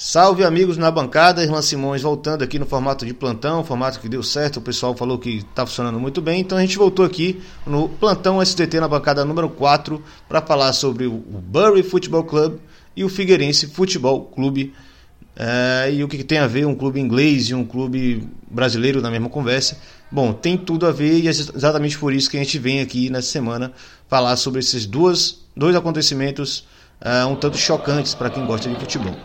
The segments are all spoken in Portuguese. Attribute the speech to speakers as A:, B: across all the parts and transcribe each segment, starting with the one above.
A: Salve amigos na bancada, Irlan Simões voltando aqui no formato de plantão, formato que deu certo, o pessoal falou que está funcionando muito bem, então a gente voltou aqui no plantão SDT na bancada número 4 para falar sobre o Bury Football Club e o Figueirense Futebol Clube é, e o que tem a ver um clube inglês e um clube brasileiro na mesma conversa. Bom, tem tudo a ver e é exatamente por isso que a gente vem aqui nessa semana falar sobre esses duas, dois acontecimentos uh, um tanto chocantes para quem gosta de futebol.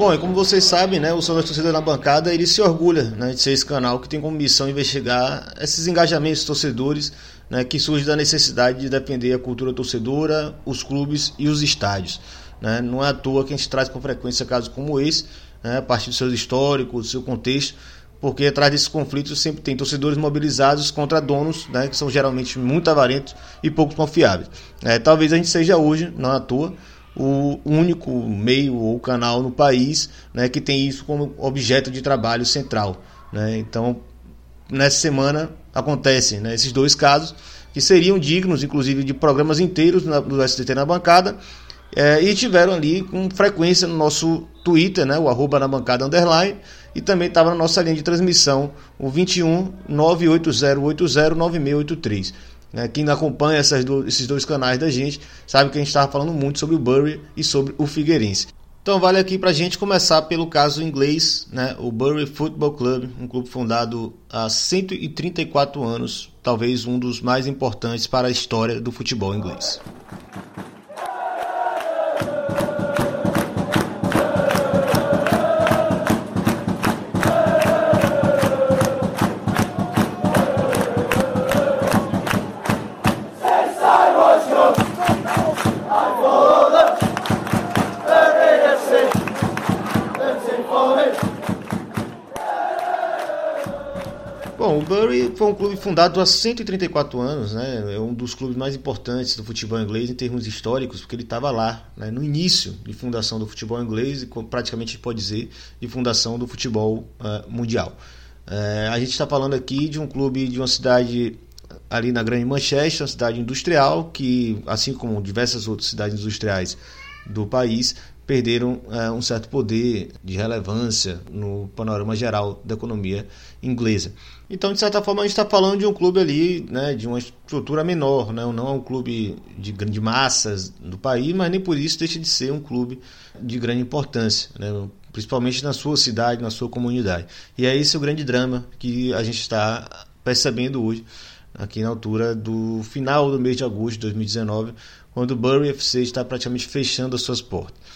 A: Bom, e como vocês sabem, né, o Som da Torcida na Bancada, ele se orgulha né, de ser esse canal que tem como missão investigar esses engajamentos torcedores né, que surgem da necessidade de defender a cultura torcedora, os clubes e os estádios. Né? Não é à toa que a gente traz com frequência casos como esse, né, a partir dos seus históricos, do seu contexto, porque atrás desses conflitos sempre tem torcedores mobilizados contra donos, né, que são geralmente muito avarentos e pouco confiáveis. É, talvez a gente seja hoje, não à toa, o único meio ou canal no país né, que tem isso como objeto de trabalho central. Né? Então, nessa semana acontecem né, esses dois casos que seriam dignos, inclusive, de programas inteiros na, do STT na bancada é, e tiveram ali com frequência no nosso Twitter, né, o arroba na bancada underline, e também estava na nossa linha de transmissão, o 21 98080 9683. Né? Quem acompanha do, esses dois canais da gente sabe que a gente estava falando muito sobre o Bury e sobre o Figueirense. Então vale aqui para a gente começar pelo caso inglês, né? o Bury Football Club, um clube fundado há 134 anos, talvez um dos mais importantes para a história do futebol inglês. Um clube fundado há 134 anos, né? É um dos clubes mais importantes do futebol inglês em termos históricos, porque ele estava lá, né? no início de fundação do futebol inglês e praticamente pode dizer de fundação do futebol uh, mundial. Uh, a gente está falando aqui de um clube de uma cidade ali na Grande Manchester, uma cidade industrial que, assim como diversas outras cidades industriais do país, perderam é, um certo poder de relevância no panorama geral da economia inglesa. Então, de certa forma, a gente está falando de um clube ali, né, de uma estrutura menor, né, não é um clube de grandes massas do país, mas nem por isso deixa de ser um clube de grande importância, né, principalmente na sua cidade, na sua comunidade. E é esse o grande drama que a gente está percebendo hoje, aqui na altura do final do mês de agosto de 2019, quando o Bury FC está praticamente fechando as suas portas.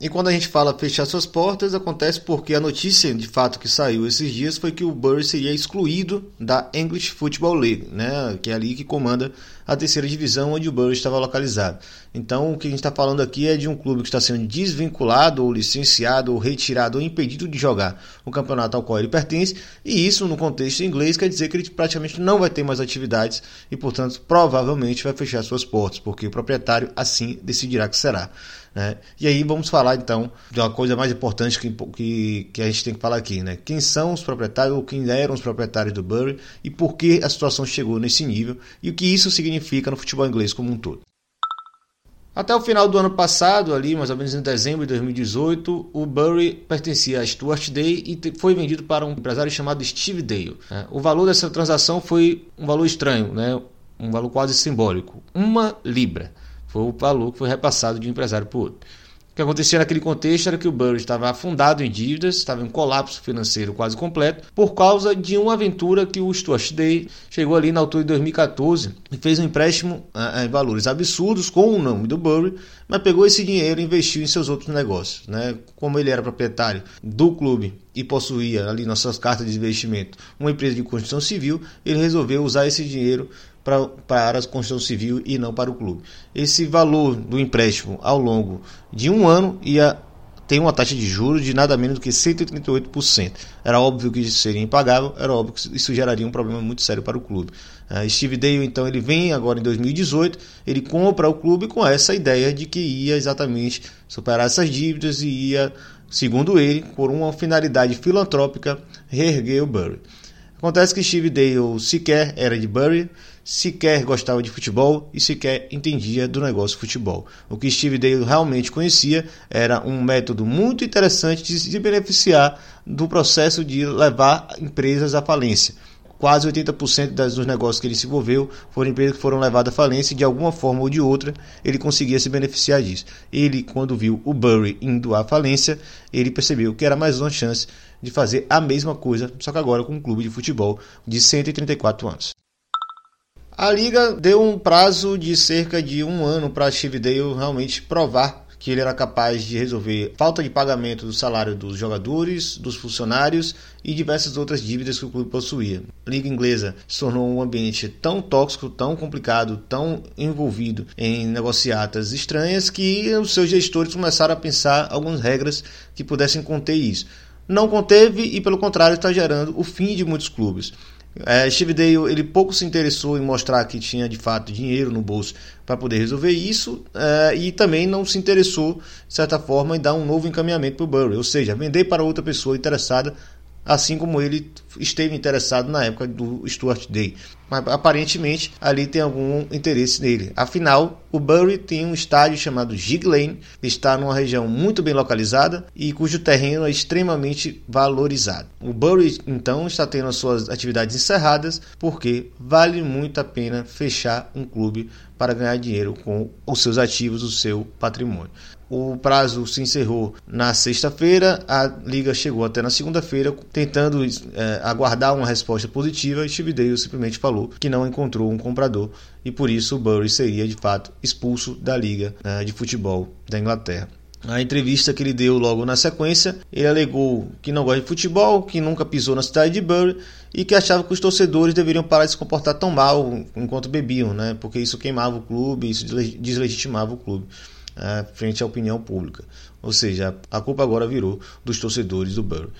A: E quando a gente fala fechar suas portas, acontece porque a notícia de fato que saiu esses dias foi que o Bury seria excluído da English Football League, né, que é ali que comanda a terceira divisão onde o Bury estava localizado. Então, o que a gente está falando aqui é de um clube que está sendo desvinculado, ou licenciado, ou retirado, ou impedido de jogar o campeonato ao qual ele pertence, e isso no contexto inglês quer dizer que ele praticamente não vai ter mais atividades e, portanto, provavelmente vai fechar suas portas, porque o proprietário assim decidirá que será. Né? E aí vamos falar então de uma coisa mais importante que, que, que, a gente tem que falar aqui, né? Quem são os proprietários ou quem eram os proprietários do Bury e por que a situação chegou nesse nível e o que isso significa no futebol inglês como um todo. Até o final do ano passado, ali mais ou menos em dezembro de 2018, o Bury pertencia a Stuart Day e foi vendido para um empresário chamado Steve Dale. Né? O valor dessa transação foi um valor estranho, né? um valor quase simbólico, uma libra. Foi o valor que foi repassado de um empresário para o outro. O que acontecia naquele contexto era que o Burry estava afundado em dívidas, estava em colapso financeiro quase completo, por causa de uma aventura que o Stuart Day chegou ali na altura de 2014 e fez um empréstimo em valores absurdos com o nome do Burry, mas pegou esse dinheiro e investiu em seus outros negócios. Né? Como ele era proprietário do clube e possuía ali nas suas cartas de investimento uma empresa de construção civil, ele resolveu usar esse dinheiro para, para a construção civil e não para o clube. Esse valor do empréstimo ao longo de um ano ia tem uma taxa de juros de nada menos do que 138%. Era óbvio que isso seria impagável, era óbvio que isso geraria um problema muito sério para o clube. Uh, Steve Dale, então, ele vem agora em 2018, ele compra o clube com essa ideia de que ia exatamente superar essas dívidas e ia, segundo ele, por uma finalidade filantrópica, reerguer o Bury. Acontece que Steve Dale sequer era de Bury, sequer gostava de futebol e sequer entendia do negócio futebol. O que Steve Dale realmente conhecia era um método muito interessante de se beneficiar do processo de levar empresas à falência. Quase 80% dos negócios que ele se envolveu foram empresas que foram levadas à falência e de alguma forma ou de outra ele conseguia se beneficiar disso. Ele, quando viu o Bury indo à falência, ele percebeu que era mais uma chance de fazer a mesma coisa, só que agora com um clube de futebol de 134 anos. A liga deu um prazo de cerca de um ano para Steve Dale realmente provar que ele era capaz de resolver falta de pagamento do salário dos jogadores, dos funcionários e diversas outras dívidas que o clube possuía. A liga inglesa se tornou um ambiente tão tóxico, tão complicado, tão envolvido em negociatas estranhas que os seus gestores começaram a pensar algumas regras que pudessem conter isso. Não conteve e, pelo contrário, está gerando o fim de muitos clubes. É, Steve Dale ele pouco se interessou em mostrar que tinha de fato dinheiro no bolso para poder resolver isso é, e também não se interessou de certa forma em dar um novo encaminhamento para o Burry, ou seja, vender para outra pessoa interessada assim como ele esteve interessado na época do Stuart Day. Mas aparentemente ali tem algum interesse nele. Afinal, o Bury tem um estádio chamado Gig Lane, está numa região muito bem localizada e cujo terreno é extremamente valorizado. O Bury então está tendo as suas atividades encerradas porque vale muito a pena fechar um clube para ganhar dinheiro com os seus ativos, o seu patrimônio. O prazo se encerrou na sexta-feira, a liga chegou até na segunda-feira, tentando é, aguardar uma resposta positiva. E Steve Dale simplesmente falou que não encontrou um comprador e por isso o Bury seria de fato expulso da liga né, de futebol da Inglaterra. A entrevista que ele deu logo na sequência, ele alegou que não gosta de futebol, que nunca pisou na cidade de Bury e que achava que os torcedores deveriam parar de se comportar tão mal enquanto bebiam, né? porque isso queimava o clube, isso deslegitimava o clube frente à opinião pública. Ou seja, a culpa agora virou dos torcedores do Borough.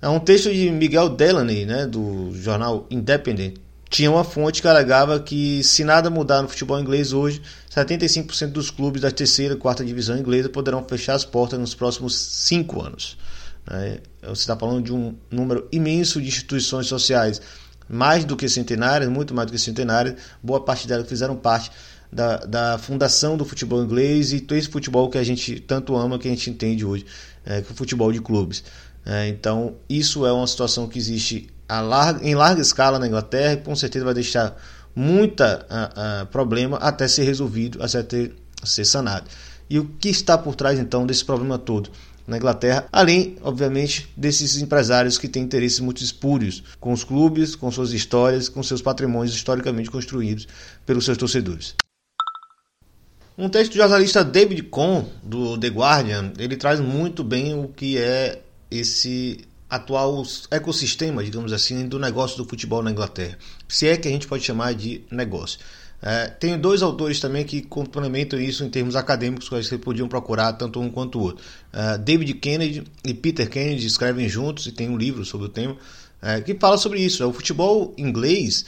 A: É um texto de Miguel Delaney, né, do jornal Independent, tinha uma fonte que alegava que se nada mudar no futebol inglês hoje, 75% dos clubes da terceira e quarta divisão inglesa poderão fechar as portas nos próximos cinco anos. É, você está falando de um número imenso de instituições sociais, mais do que centenárias, muito mais do que centenárias, boa parte delas fizeram parte da, da fundação do futebol inglês e esse futebol que a gente tanto ama, que a gente entende hoje, é, que é o futebol de clubes. É, então, isso é uma situação que existe larga, em larga escala na Inglaterra e com certeza vai deixar muita a, a, problema até ser resolvido, até ser sanado. E o que está por trás então desse problema todo? na Inglaterra, além, obviamente, desses empresários que têm interesses muito espúrios com os clubes, com suas histórias, com seus patrimônios historicamente construídos pelos seus torcedores. Um texto do jornalista David Cohn, do The Guardian, ele traz muito bem o que é esse atual ecossistema, digamos assim, do negócio do futebol na Inglaterra. Se é que a gente pode chamar de negócio. É, tem dois autores também que complementam isso em termos acadêmicos, que vocês podiam procurar, tanto um quanto o outro. É, David Kennedy e Peter Kennedy escrevem juntos e tem um livro sobre o tema é, que fala sobre isso. É o futebol inglês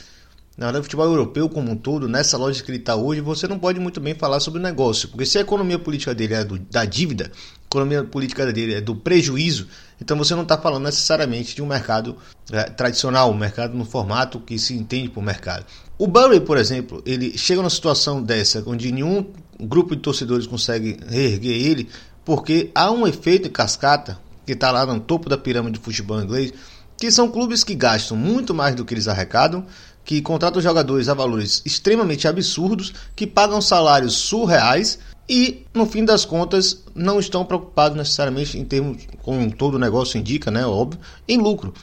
A: na verdade, o futebol europeu como um todo, nessa lógica que ele está hoje, você não pode muito bem falar sobre o negócio. Porque se a economia política dele é do, da dívida, a economia política dele é do prejuízo, então você não está falando necessariamente de um mercado é, tradicional, um mercado no formato que se entende por mercado. O Bury, por exemplo, ele chega numa situação dessa, onde nenhum grupo de torcedores consegue reerguer ele, porque há um efeito cascata que está lá no topo da pirâmide do futebol inglês, que são clubes que gastam muito mais do que eles arrecadam, que contratam jogadores a valores extremamente absurdos, que pagam salários surreais e, no fim das contas, não estão preocupados necessariamente em termos, como todo o negócio indica, né, óbvio, em lucro.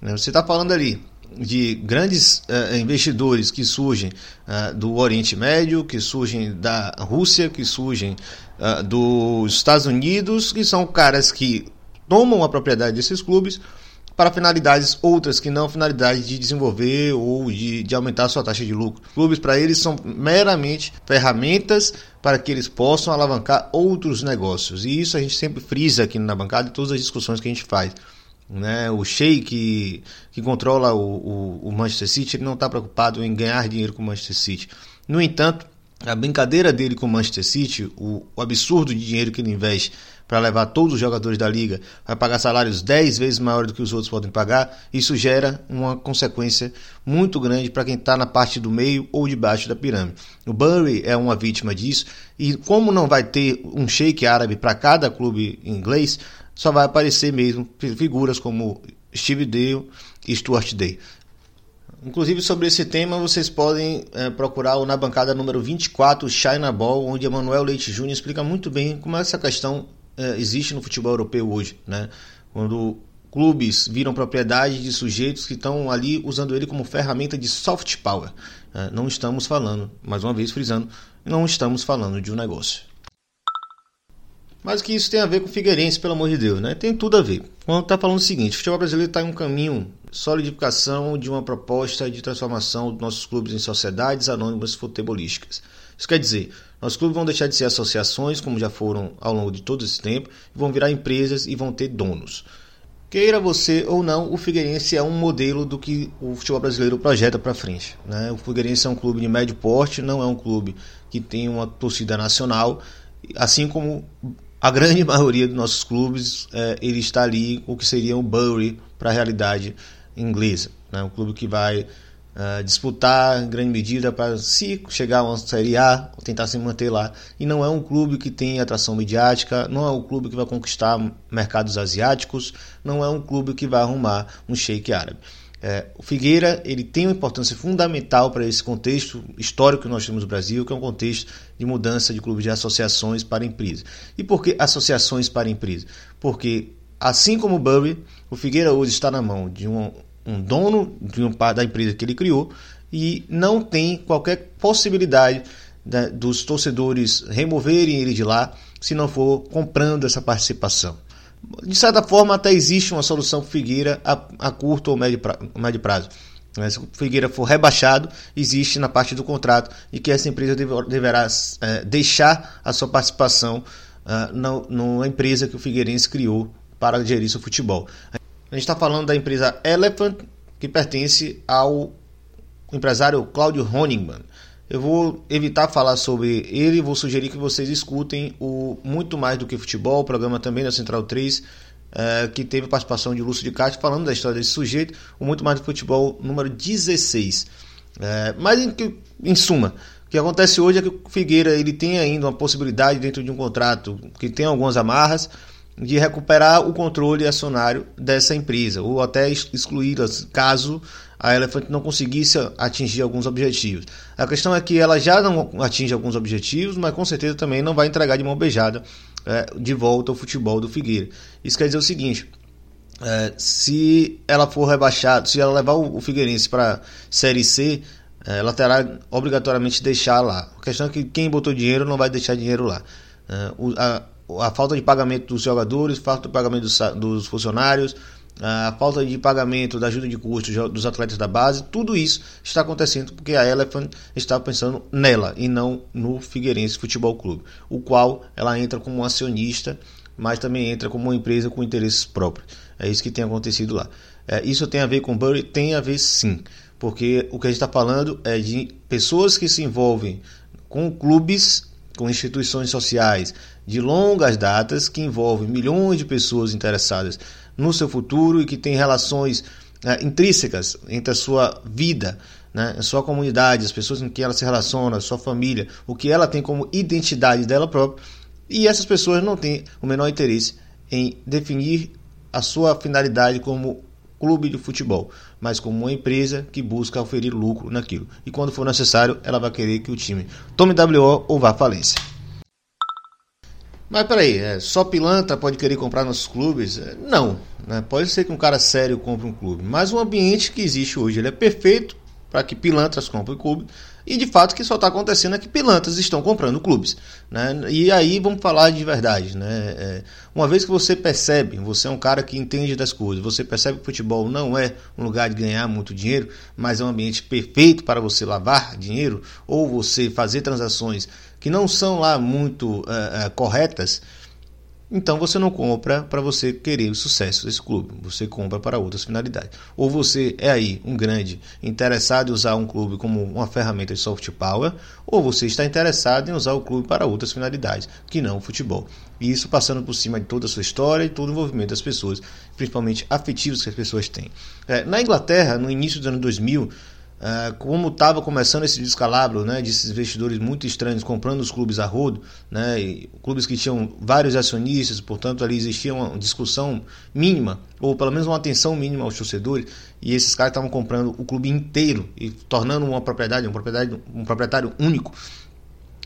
A: Né, você está falando ali de grandes uh, investidores que surgem uh, do Oriente Médio, que surgem da Rússia, que surgem uh, dos Estados Unidos, que são caras que tomam a propriedade desses clubes, para finalidades outras que não finalidades de desenvolver ou de, de aumentar sua taxa de lucro. Clubes para eles são meramente ferramentas para que eles possam alavancar outros negócios. E isso a gente sempre frisa aqui na bancada em todas as discussões que a gente faz. Né? O Sheik que, que controla o, o, o Manchester City ele não está preocupado em ganhar dinheiro com o Manchester City. No entanto, a brincadeira dele com o Manchester City, o, o absurdo de dinheiro que ele investe para levar todos os jogadores da liga a pagar salários 10 vezes maiores do que os outros podem pagar, isso gera uma consequência muito grande para quem está na parte do meio ou de baixo da pirâmide. O Bury é uma vítima disso e como não vai ter um shake árabe para cada clube inglês, só vai aparecer mesmo figuras como Steve Dale e Stuart Day. Inclusive sobre esse tema vocês podem é, procurar o na bancada número 24, China Ball, onde Emanuel Leite Júnior explica muito bem como essa questão é, existe no futebol europeu hoje, né? Quando clubes viram propriedade de sujeitos que estão ali usando ele como ferramenta de soft power. É, não estamos falando, mais uma vez frisando, não estamos falando de um negócio. Mas que isso tem a ver com o Figueirense, pelo amor de Deus, né? Tem tudo a ver. Quando está falando o seguinte, o futebol brasileiro está em um caminho solidificação de uma proposta de transformação dos nossos clubes em sociedades anônimas futebolísticas. Isso quer dizer, nossos clubes vão deixar de ser associações, como já foram ao longo de todo esse tempo, vão virar empresas e vão ter donos. Queira você ou não, o Figueirense é um modelo do que o futebol brasileiro projeta para frente. Né? O Figueirense é um clube de médio porte, não é um clube que tem uma torcida nacional, assim como a grande maioria dos nossos clubes, é, ele está ali o que seria o Bury para a realidade inglesa. Né? Um clube que vai uh, disputar em grande medida para se chegar a uma Série A, tentar se manter lá. E não é um clube que tem atração midiática, não é um clube que vai conquistar mercados asiáticos, não é um clube que vai arrumar um shake árabe. É, o Figueira ele tem uma importância fundamental para esse contexto histórico que nós temos no Brasil, que é um contexto de mudança de clubes de associações para empresas. E por que associações para empresas? Porque, assim como o Bury, o Figueira hoje está na mão de um, um dono de um, da empresa que ele criou e não tem qualquer possibilidade né, dos torcedores removerem ele de lá se não for comprando essa participação. De certa forma, até existe uma solução Figueira a, a curto ou médio, pra, médio prazo. Né, se o Figueira for rebaixado, existe na parte do contrato e que essa empresa deve, deverá é, deixar a sua participação uh, na, na empresa que o Figueirense criou para gerir seu futebol. A gente está falando da empresa Elephant, que pertence ao empresário Claudio Honigman. Eu vou evitar falar sobre ele, vou sugerir que vocês escutem o Muito Mais do que Futebol, o programa também da Central 3, é, que teve participação de Lúcio de Castro falando da história desse sujeito, o Muito Mais do Futebol número 16. É, mas em, em suma, o que acontece hoje é que o Figueira ele tem ainda uma possibilidade dentro de um contrato que tem algumas amarras, de recuperar o controle acionário dessa empresa, ou até excluí-las caso a Elephant não conseguisse atingir alguns objetivos. A questão é que ela já não atinge alguns objetivos, mas com certeza também não vai entregar de mão beijada é, de volta ao futebol do Figueira. Isso quer dizer o seguinte: é, se ela for rebaixada, se ela levar o, o Figueirense para Série C, é, ela terá obrigatoriamente deixar lá. A questão é que quem botou dinheiro não vai deixar dinheiro lá. É, o, a, a falta de pagamento dos jogadores, falta de pagamento dos, dos funcionários, a falta de pagamento da ajuda de custos dos atletas da base, tudo isso está acontecendo porque a Elephant está pensando nela e não no Figueirense Futebol Clube, o qual ela entra como acionista, mas também entra como uma empresa com interesses próprios. É isso que tem acontecido lá. É, isso tem a ver com Bury? Tem a ver sim, porque o que a gente está falando é de pessoas que se envolvem com clubes com instituições sociais de longas datas que envolvem milhões de pessoas interessadas no seu futuro e que têm relações é, intrínsecas entre a sua vida, né, a sua comunidade, as pessoas com quem ela se relaciona, a sua família, o que ela tem como identidade dela própria. E essas pessoas não têm o menor interesse em definir a sua finalidade como clube de futebol, mas como uma empresa que busca oferir lucro naquilo. E quando for necessário, ela vai querer que o time tome WO ou vá à falência. Mas peraí, é, só pilantra pode querer comprar nossos clubes? É, não, né? pode ser que um cara sério compre um clube, mas o ambiente que existe hoje ele é perfeito para que pilantras comprem clube. E de fato o que só está acontecendo é que pilantras estão comprando clubes. Né? E aí vamos falar de verdade. Né? É, uma vez que você percebe, você é um cara que entende das coisas, você percebe que o futebol não é um lugar de ganhar muito dinheiro, mas é um ambiente perfeito para você lavar dinheiro ou você fazer transações que não são lá muito é, é, corretas então você não compra para você querer o sucesso desse clube, você compra para outras finalidades. Ou você é aí um grande interessado em usar um clube como uma ferramenta de soft power, ou você está interessado em usar o clube para outras finalidades, que não o futebol. E isso passando por cima de toda a sua história e todo o envolvimento das pessoas, principalmente afetivos que as pessoas têm. É, na Inglaterra, no início do ano 2000, Uh, como estava começando esse descalabro né, desses investidores muito estranhos comprando os clubes a rodo, né, clubes que tinham vários acionistas, portanto ali existia uma discussão mínima, ou pelo menos uma atenção mínima aos torcedores, e esses caras estavam comprando o clube inteiro e tornando uma propriedade, um proprietário, um proprietário único.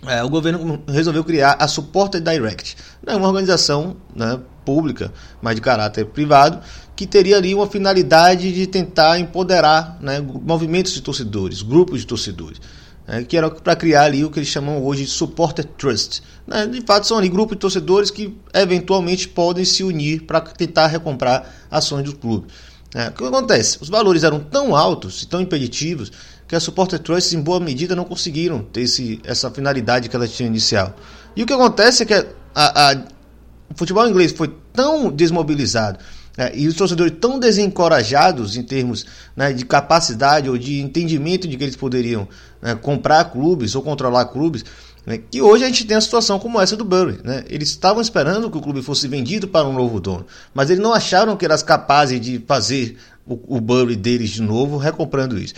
A: É, o governo resolveu criar a Supporter Direct, né, uma organização né, pública, mas de caráter privado, que teria ali uma finalidade de tentar empoderar né, movimentos de torcedores, grupos de torcedores. Né, que era para criar ali o que eles chamam hoje de Supporter Trust. Né, de fato, são ali grupos de torcedores que eventualmente podem se unir para tentar recomprar ações do clube. É, o que acontece? Os valores eram tão altos e tão impeditivos que a Supporter Trust, em boa medida, não conseguiram ter esse, essa finalidade que ela tinha inicial. E o que acontece é que a, a, o futebol inglês foi tão desmobilizado né, e os torcedores tão desencorajados em termos né, de capacidade ou de entendimento de que eles poderiam né, comprar clubes ou controlar clubes, né, que hoje a gente tem a situação como essa do Bury. Né? Eles estavam esperando que o clube fosse vendido para um novo dono, mas eles não acharam que eram capazes de fazer o, o Bury deles de novo, recomprando isso.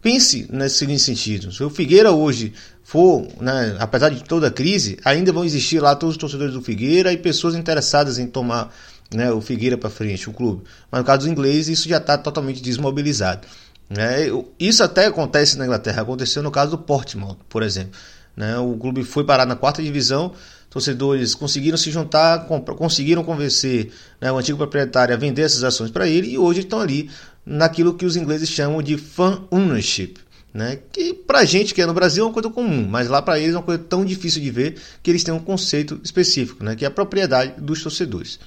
A: Pense nesse seguinte sentido: se o Figueira hoje for, né, apesar de toda a crise, ainda vão existir lá todos os torcedores do Figueira e pessoas interessadas em tomar né, o Figueira para frente, o clube. Mas no caso dos ingleses, isso já está totalmente desmobilizado. Né? Isso até acontece na Inglaterra, aconteceu no caso do Portsmouth, por exemplo. Né? O clube foi parar na quarta divisão, torcedores conseguiram se juntar, conseguiram convencer né, o antigo proprietário a vender essas ações para ele e hoje estão ali naquilo que os ingleses chamam de fan ownership. Né? Que pra gente que é no Brasil é uma coisa comum, mas lá para eles é uma coisa tão difícil de ver que eles têm um conceito específico, né? que é a propriedade dos torcedores.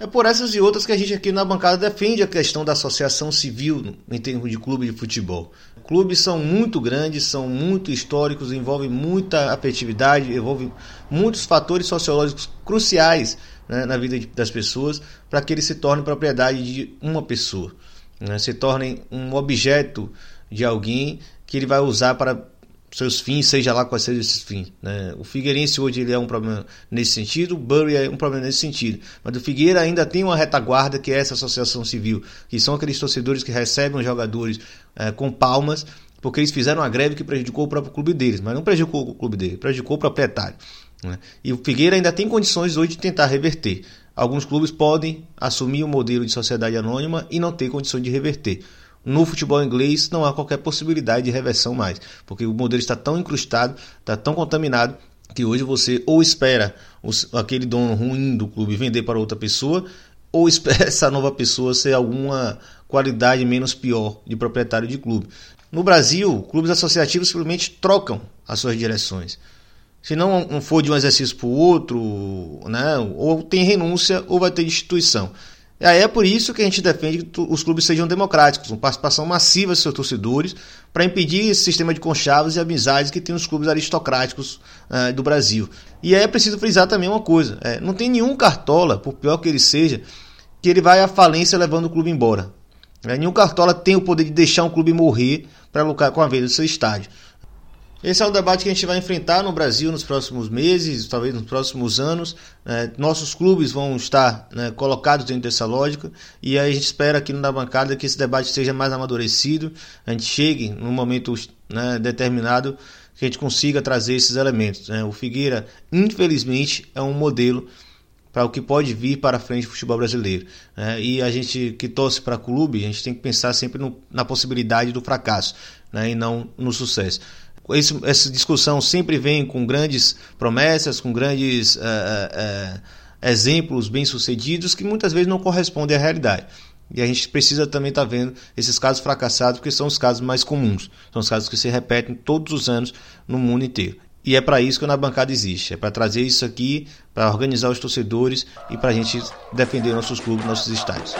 A: É por essas e outras que a gente aqui na bancada defende a questão da associação civil em termos de clube de futebol. Clubes são muito grandes, são muito históricos, envolvem muita afetividade, envolvem muitos fatores sociológicos cruciais né, na vida das pessoas para que eles se tornem propriedade de uma pessoa, né, se tornem um objeto de alguém que ele vai usar para seus fins, seja lá quais sejam esses fins. Né? O Figueirense hoje ele é um problema nesse sentido, o Bury é um problema nesse sentido. Mas o Figueira ainda tem uma retaguarda que é essa associação civil, que são aqueles torcedores que recebem os jogadores é, com palmas, porque eles fizeram uma greve que prejudicou o próprio clube deles, mas não prejudicou o clube dele, prejudicou o proprietário. Né? E o Figueira ainda tem condições hoje de tentar reverter. Alguns clubes podem assumir o modelo de sociedade anônima e não ter condições de reverter. No futebol inglês não há qualquer possibilidade de reversão mais, porque o modelo está tão incrustado, está tão contaminado que hoje você ou espera os, aquele dono ruim do clube vender para outra pessoa, ou espera essa nova pessoa ser alguma qualidade menos pior de proprietário de clube. No Brasil, clubes associativos simplesmente trocam as suas direções. Se não for de um exercício para o outro, né, ou tem renúncia ou vai ter destituição. E aí é por isso que a gente defende que os clubes sejam democráticos, com participação massiva de seus torcedores, para impedir esse sistema de conchavos e amizades que tem os clubes aristocráticos uh, do Brasil. E aí é preciso frisar também uma coisa: é, não tem nenhum cartola, por pior que ele seja, que ele vai à falência levando o clube embora. É, nenhum cartola tem o poder de deixar um clube morrer para lucrar com a venda do seu estádio. Esse é o debate que a gente vai enfrentar no Brasil nos próximos meses, talvez nos próximos anos. É, nossos clubes vão estar né, colocados dentro dessa lógica e a gente espera aqui na bancada que esse debate seja mais amadurecido, a gente chegue num momento né, determinado que a gente consiga trazer esses elementos. Né? O Figueira, infelizmente, é um modelo para o que pode vir para frente do futebol brasileiro. Né? E a gente que torce para clube, a gente tem que pensar sempre no, na possibilidade do fracasso né? e não no sucesso essa discussão sempre vem com grandes promessas, com grandes é, é, exemplos bem-sucedidos que muitas vezes não correspondem à realidade. E a gente precisa também estar tá vendo esses casos fracassados, porque são os casos mais comuns. São os casos que se repetem todos os anos no mundo inteiro. E é para isso que a Na Bancada existe. É para trazer isso aqui, para organizar os torcedores e para a gente defender nossos clubes, nossos estádios.